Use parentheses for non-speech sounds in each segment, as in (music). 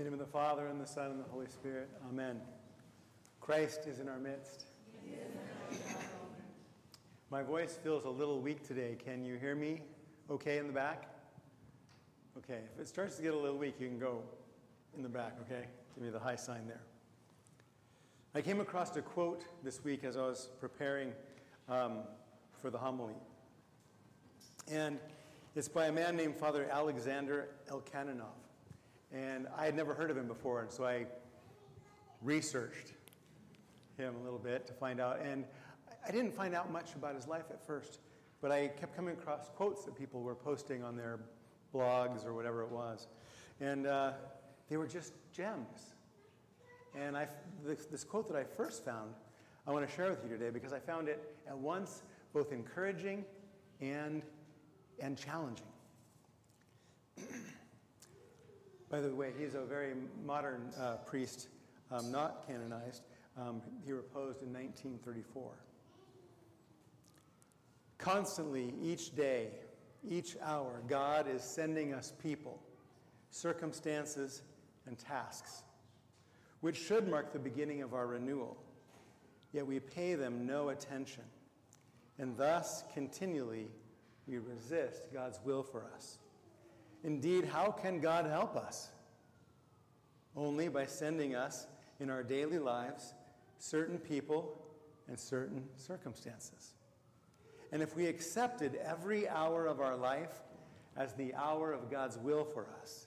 In the name of the Father, and the Son, and the Holy Spirit. Amen. Christ is in our midst. My voice feels a little weak today. Can you hear me okay in the back? Okay. If it starts to get a little weak, you can go in the back, okay? Give me the high sign there. I came across a quote this week as I was preparing um, for the homily. And it's by a man named Father Alexander Elchaninov. And I had never heard of him before, and so I researched him a little bit to find out. And I didn't find out much about his life at first, but I kept coming across quotes that people were posting on their blogs or whatever it was. And uh, they were just gems. And I, this, this quote that I first found, I want to share with you today because I found it at once both encouraging and, and challenging. By the way, he's a very modern uh, priest, um, not canonized. Um, he reposed in 1934. Constantly, each day, each hour, God is sending us people, circumstances, and tasks, which should mark the beginning of our renewal. Yet we pay them no attention, and thus continually we resist God's will for us. Indeed, how can God help us? Only by sending us in our daily lives certain people and certain circumstances. And if we accepted every hour of our life as the hour of God's will for us,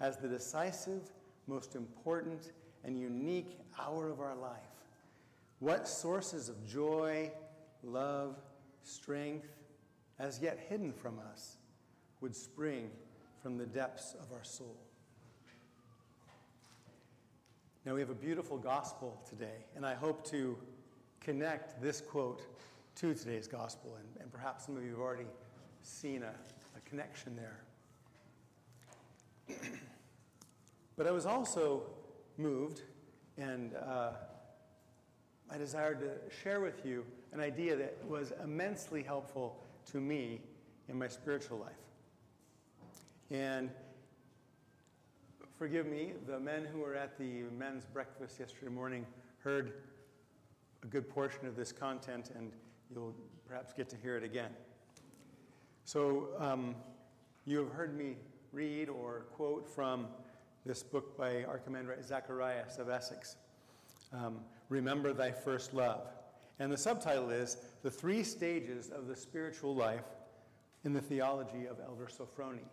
as the decisive, most important, and unique hour of our life, what sources of joy, love, strength, as yet hidden from us, would spring from the depths of our soul. Now, we have a beautiful gospel today, and I hope to connect this quote to today's gospel, and, and perhaps some of you have already seen a, a connection there. (clears throat) but I was also moved, and uh, I desired to share with you an idea that was immensely helpful to me in my spiritual life. And forgive me, the men who were at the men's breakfast yesterday morning heard a good portion of this content, and you'll perhaps get to hear it again. So, um, you have heard me read or quote from this book by Archimandrite Zacharias of Essex um, Remember Thy First Love. And the subtitle is The Three Stages of the Spiritual Life in the Theology of Elder Sophrony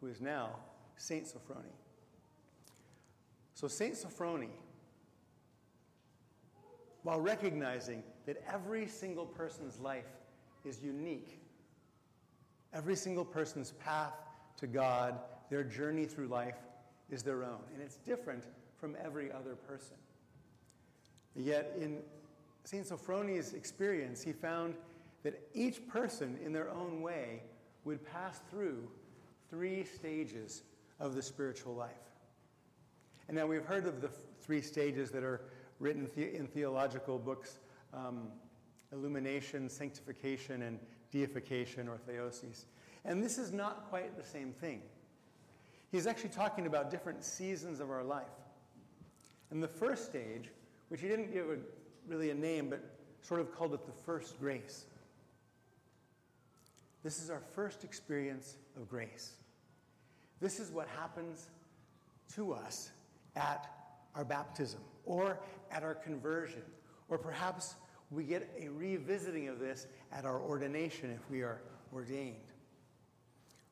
who is now Saint Sophrony. So, Saint Sophrony, while recognizing that every single person's life is unique, every single person's path to God, their journey through life is their own, and it's different from every other person. Yet, in St. Sophrony's experience, he found that each person in their own way would pass through three stages of the spiritual life. And now we've heard of the three stages that are written in theological books um, illumination, sanctification, and deification or theosis. And this is not quite the same thing. He's actually talking about different seasons of our life. And the first stage, which he didn't give a, really a name, but sort of called it the first grace. This is our first experience of grace. This is what happens to us at our baptism or at our conversion, or perhaps we get a revisiting of this at our ordination if we are ordained,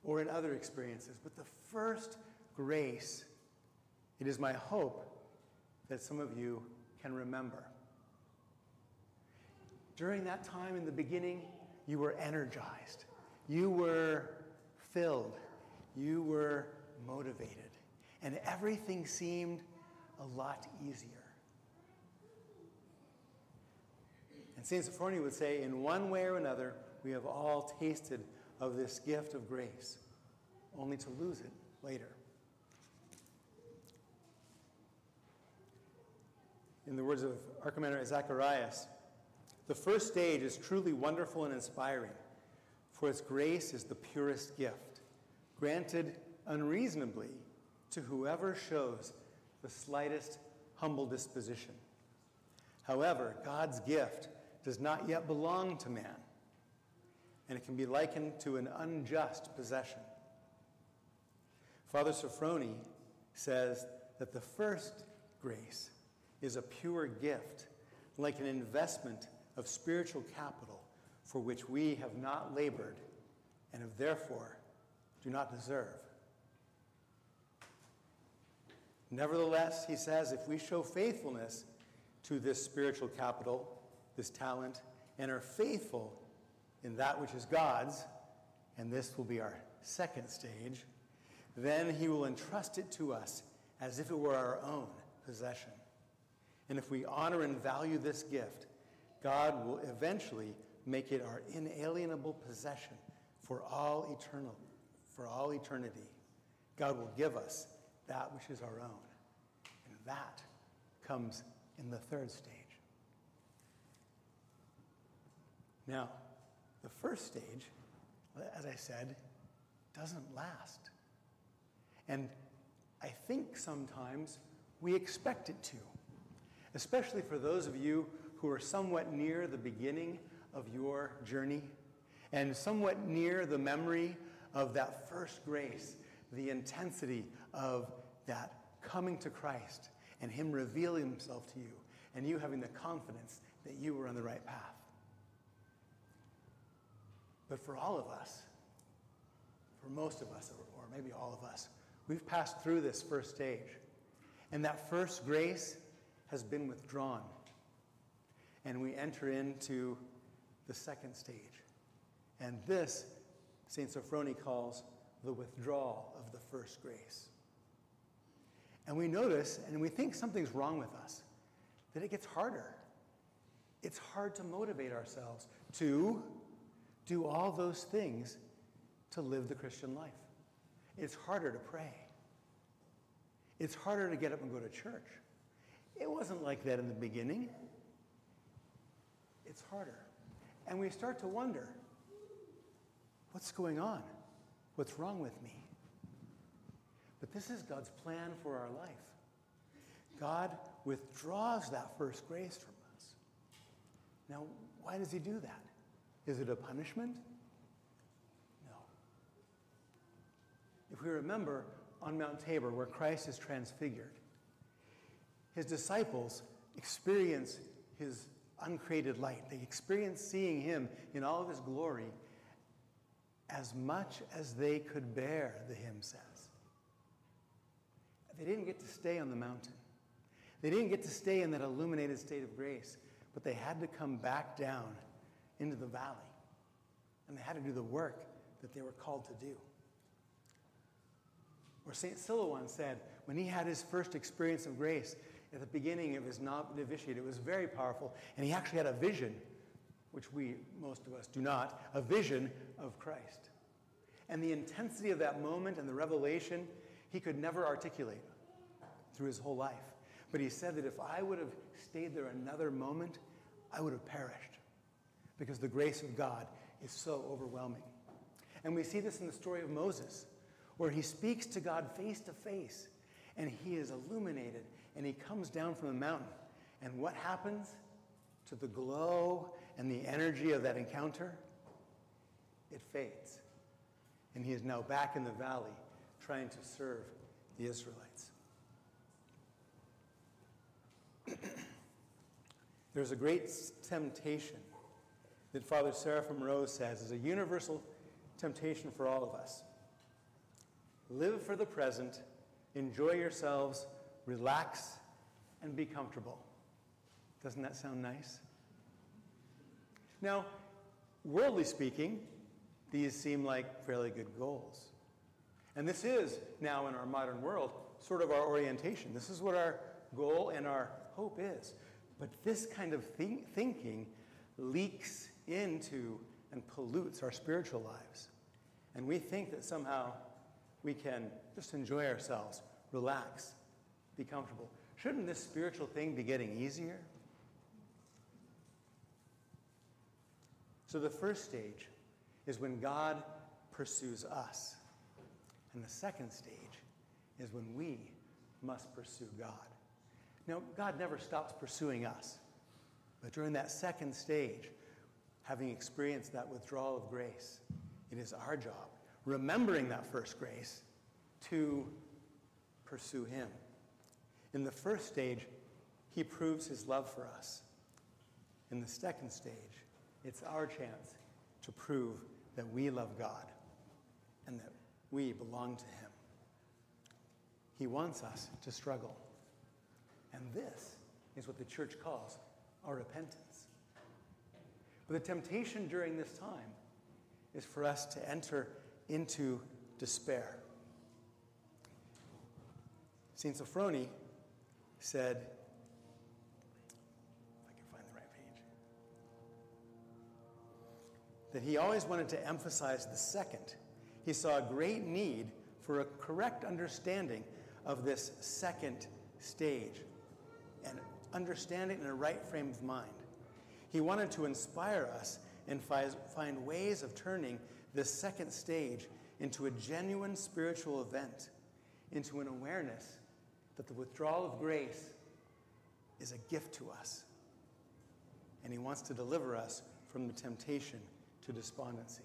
or in other experiences. But the first grace, it is my hope that some of you can remember. During that time in the beginning, you were energized, you were filled you were motivated, and everything seemed a lot easier. And St. Sophrony would say, in one way or another, we have all tasted of this gift of grace, only to lose it later. In the words of Archimandrite Zacharias, the first stage is truly wonderful and inspiring, for its grace is the purest gift granted unreasonably to whoever shows the slightest humble disposition. However, God's gift does not yet belong to man, and it can be likened to an unjust possession. Father Sophrony says that the first grace is a pure gift, like an investment of spiritual capital for which we have not labored and have therefore do not deserve. Nevertheless, he says, if we show faithfulness to this spiritual capital, this talent, and are faithful in that which is God's, and this will be our second stage, then he will entrust it to us as if it were our own possession. And if we honor and value this gift, God will eventually make it our inalienable possession for all eternal, for all eternity. God will give us that which is our own. And that comes in the third stage. Now, the first stage, as I said, doesn't last. And I think sometimes we expect it to, especially for those of you who are somewhat near the beginning of your journey and somewhat near the memory of that first grace, the intensity of that coming to Christ and Him revealing Himself to you, and you having the confidence that you were on the right path. But for all of us, for most of us, or maybe all of us, we've passed through this first stage. And that first grace has been withdrawn. And we enter into the second stage. And this, St. Sophrony calls the withdrawal of the first grace. And we notice and we think something's wrong with us, that it gets harder. It's hard to motivate ourselves to do all those things to live the Christian life. It's harder to pray. It's harder to get up and go to church. It wasn't like that in the beginning. It's harder. And we start to wonder what's going on? What's wrong with me? But this is God's plan for our life. God withdraws that first grace from us. Now, why does He do that? Is it a punishment? No. If we remember on Mount Tabor, where Christ is transfigured, his disciples experience his uncreated light. They experience seeing him in all of his glory as much as they could bear, the hymn says. They didn't get to stay on the mountain. They didn't get to stay in that illuminated state of grace, but they had to come back down into the valley. And they had to do the work that they were called to do. Or St. Silouan said, when he had his first experience of grace at the beginning of his novitiate, it was very powerful, and he actually had a vision, which we, most of us, do not, a vision of Christ. And the intensity of that moment and the revelation, he could never articulate through his whole life. But he said that if I would have stayed there another moment, I would have perished because the grace of God is so overwhelming. And we see this in the story of Moses, where he speaks to God face to face and he is illuminated and he comes down from the mountain. And what happens to the glow and the energy of that encounter? It fades. And he is now back in the valley trying to serve the Israelites. (clears throat) There's a great temptation that Father Seraphim Rose says is a universal temptation for all of us. Live for the present, enjoy yourselves, relax, and be comfortable. Doesn't that sound nice? Now, worldly speaking, these seem like fairly good goals. And this is now in our modern world sort of our orientation. This is what our goal and our hope is. But this kind of think- thinking leaks into and pollutes our spiritual lives. And we think that somehow we can just enjoy ourselves, relax, be comfortable. Shouldn't this spiritual thing be getting easier? So the first stage is when God pursues us. And the second stage is when we must pursue God. Now, God never stops pursuing us. But during that second stage, having experienced that withdrawal of grace, it is our job, remembering that first grace, to pursue Him. In the first stage, He proves His love for us. In the second stage, it's our chance to prove that we love God and that we belong to Him. He wants us to struggle. And this is what the church calls our repentance. But the temptation during this time is for us to enter into despair. St. Sophrony said, if I can find the right page, that he always wanted to emphasize the second. He saw a great need for a correct understanding of this second stage and understand it in a right frame of mind. He wanted to inspire us and find ways of turning this second stage into a genuine spiritual event, into an awareness that the withdrawal of grace is a gift to us. And He wants to deliver us from the temptation to despondency.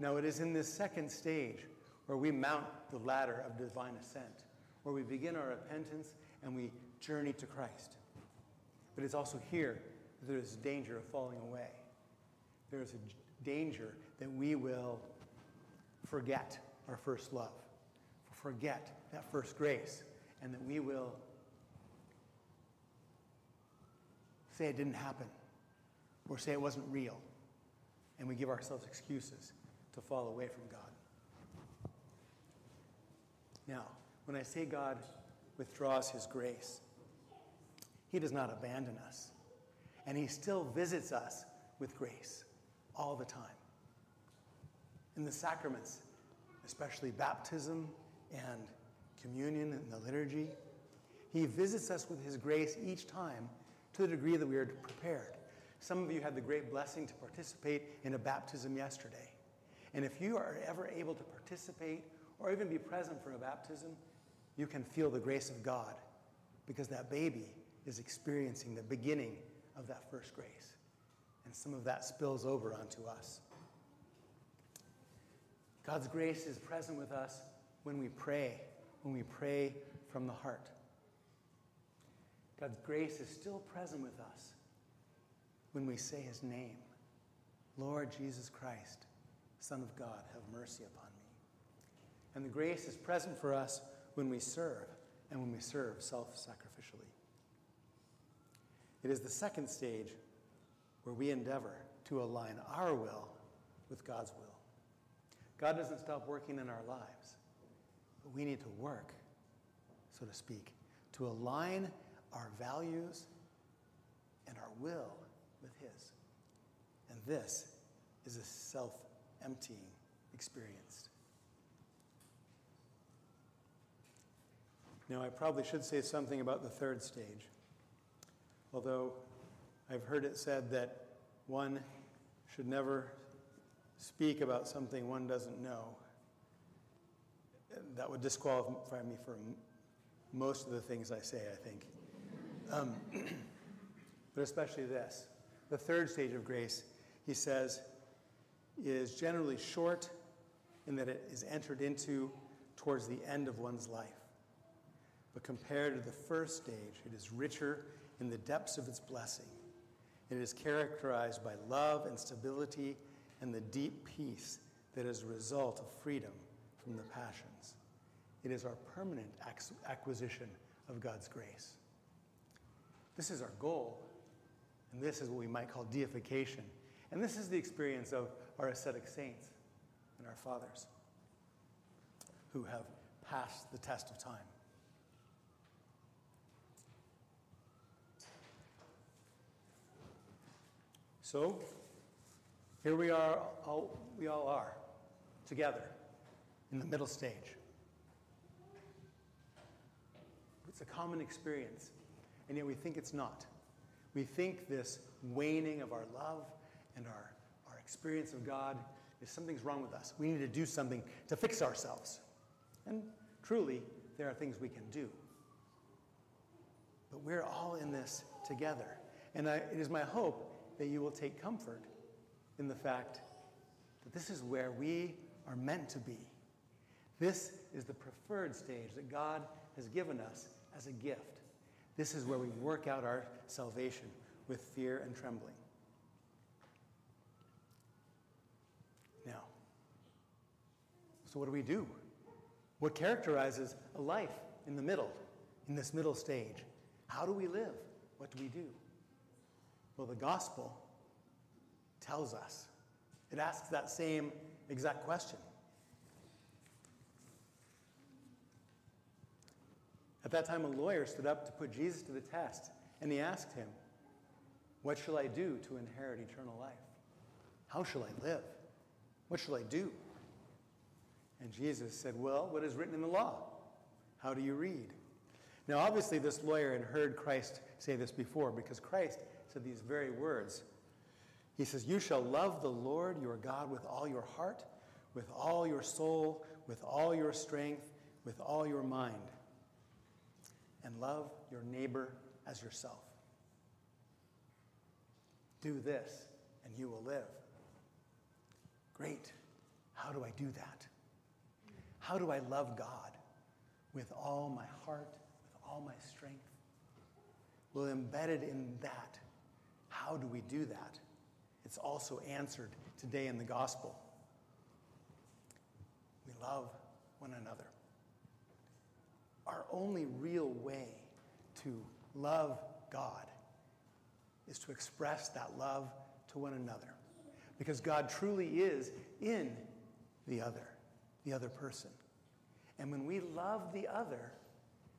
Now, it is in this second stage where we mount the ladder of divine ascent, where we begin our repentance and we journey to Christ. But it's also here that there's danger of falling away. There's a danger that we will forget our first love, forget that first grace, and that we will say it didn't happen or say it wasn't real, and we give ourselves excuses to fall away from God. Now, when I say God withdraws his grace, he does not abandon us, and he still visits us with grace all the time. In the sacraments, especially baptism and communion and the liturgy, he visits us with his grace each time to the degree that we are prepared. Some of you had the great blessing to participate in a baptism yesterday. And if you are ever able to participate or even be present for a baptism, you can feel the grace of God because that baby is experiencing the beginning of that first grace. And some of that spills over onto us. God's grace is present with us when we pray, when we pray from the heart. God's grace is still present with us when we say his name Lord Jesus Christ, Son of God, have mercy upon me. And the grace is present for us when we serve and when we serve self sacrificially. It is the second stage where we endeavor to align our will with God's will. God doesn't stop working in our lives, we need to work, so to speak, to align our values and our will with His. And this is a self emptying experience. Now, I probably should say something about the third stage, although I've heard it said that one should never speak about something one doesn't know. That would disqualify me from most of the things I say, I think. Um, (clears throat) but especially this. The third stage of grace, he says, is generally short in that it is entered into towards the end of one's life. But compared to the first stage, it is richer in the depths of its blessing. It is characterized by love and stability and the deep peace that is a result of freedom from the passions. It is our permanent acquisition of God's grace. This is our goal, and this is what we might call deification. And this is the experience of our ascetic saints and our fathers who have passed the test of time. So, here we are, all, we all are, together in the middle stage. It's a common experience, and yet we think it's not. We think this waning of our love and our, our experience of God is something's wrong with us. We need to do something to fix ourselves. And Truly, there are things we can do. But we're all in this together. And I, it is my hope that you will take comfort in the fact that this is where we are meant to be. This is the preferred stage that God has given us as a gift. This is where we work out our salvation with fear and trembling. Now, so what do we do? What characterizes a life in the middle, in this middle stage? How do we live? What do we do? Well, the gospel tells us. It asks that same exact question. At that time, a lawyer stood up to put Jesus to the test, and he asked him, What shall I do to inherit eternal life? How shall I live? What shall I do? And Jesus said, Well, what is written in the law? How do you read? Now, obviously, this lawyer had heard Christ say this before because Christ said these very words. He says, You shall love the Lord your God with all your heart, with all your soul, with all your strength, with all your mind, and love your neighbor as yourself. Do this, and you will live. Great. How do I do that? How do I love God with all my heart, with all my strength? Well, embedded in that, how do we do that? It's also answered today in the gospel. We love one another. Our only real way to love God is to express that love to one another. Because God truly is in the other, the other person. And when we love the other,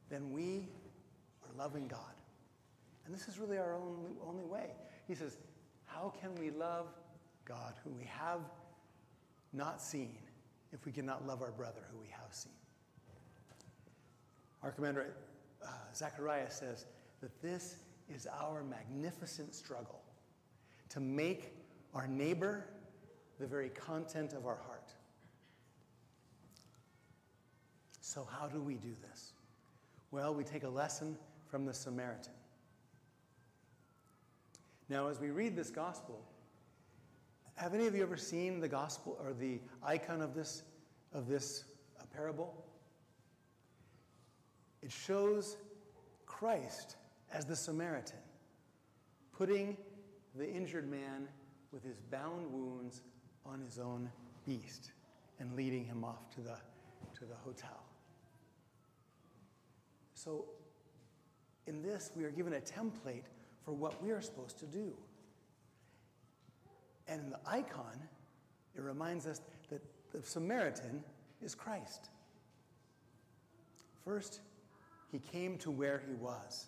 then we are loving God. And this is really our only, only way. He says, How can we love God who we have not seen if we cannot love our brother who we have seen? Archimandrite, uh, Zechariah, says that this is our magnificent struggle to make our neighbor the very content of our heart. So, how do we do this? Well, we take a lesson from the Samaritan. Now, as we read this gospel, have any of you ever seen the gospel or the icon of this, of this parable? It shows Christ as the Samaritan, putting the injured man with his bound wounds on his own beast and leading him off to the, to the hotel. So, in this, we are given a template for what we are supposed to do. And in the icon, it reminds us that the Samaritan is Christ. First, he came to where he was.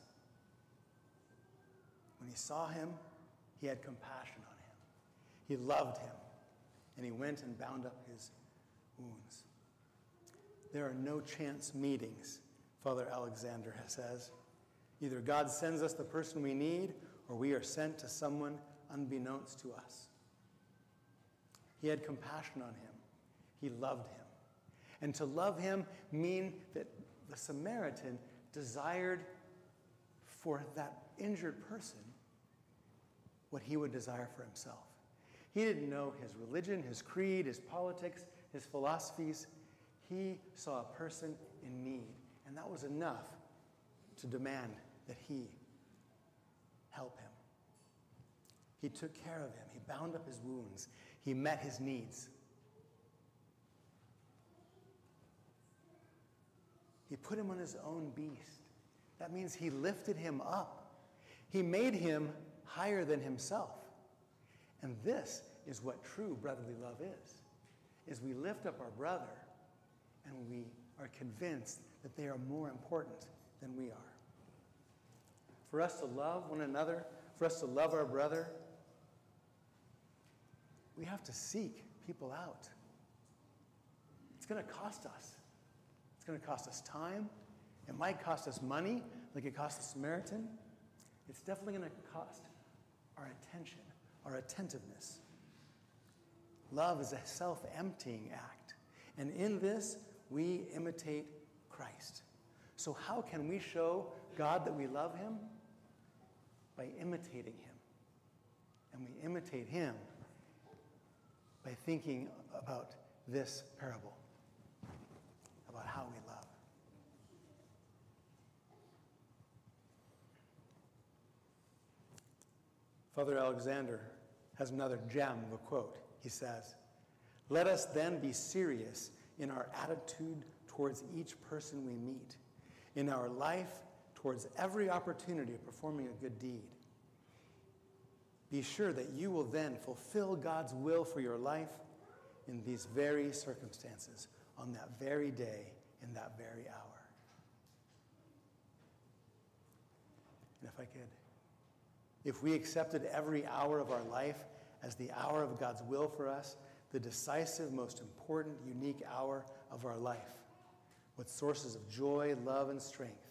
When he saw him, he had compassion on him. He loved him, and he went and bound up his wounds. There are no chance meetings, Father Alexander says. Either God sends us the person we need, or we are sent to someone unbeknownst to us. He had compassion on him. He loved him. And to love him mean that the Samaritan desired for that injured person what he would desire for himself. He didn't know his religion, his creed, his politics, his philosophies. He saw a person in need, and that was enough to demand that he help him. He took care of him, he bound up his wounds, he met his needs. He put him on his own beast. That means he lifted him up. He made him higher than himself. And this is what true brotherly love is. Is we lift up our brother and we are convinced that they are more important than we are. For us to love one another, for us to love our brother, we have to seek people out. It's going to cost us. It's going to cost us time. It might cost us money, like it cost the Samaritan. It's definitely going to cost our attention, our attentiveness. Love is a self emptying act. And in this, we imitate Christ. So, how can we show God that we love Him? By imitating Him. And we imitate Him by thinking about this parable, about how we love. Father Alexander has another gem of a quote. He says, Let us then be serious in our attitude towards each person we meet, in our life towards every opportunity of performing a good deed. Be sure that you will then fulfill God's will for your life in these very circumstances, on that very day, in that very hour. And if I could, if we accepted every hour of our life as the hour of God's will for us, the decisive, most important, unique hour of our life, what sources of joy, love, and strength,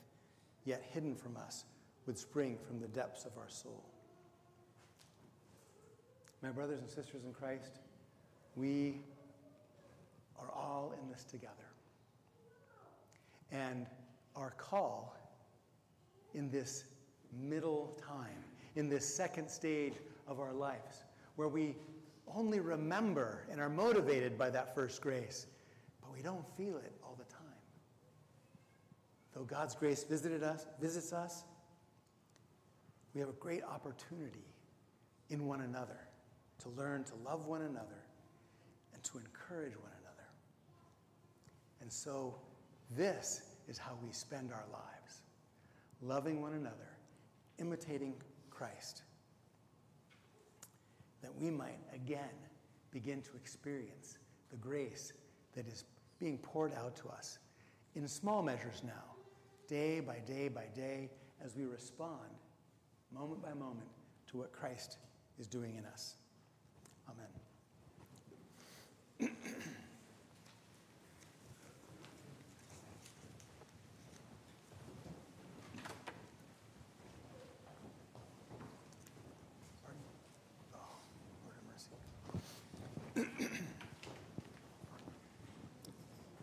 yet hidden from us, would spring from the depths of our soul. My brothers and sisters in Christ, we are all in this together. And our call in this middle time, in this second stage of our lives, where we only remember and are motivated by that first grace, but we don't feel it all the time. Though God's grace visited us, visits us, we have a great opportunity in one another to learn to love one another and to encourage one another. And so, this is how we spend our lives loving one another, imitating Christ that we might again begin to experience the grace that is being poured out to us in small measures now, day by day by day, as we respond moment by moment to what Christ is doing in us. Amen. (clears throat)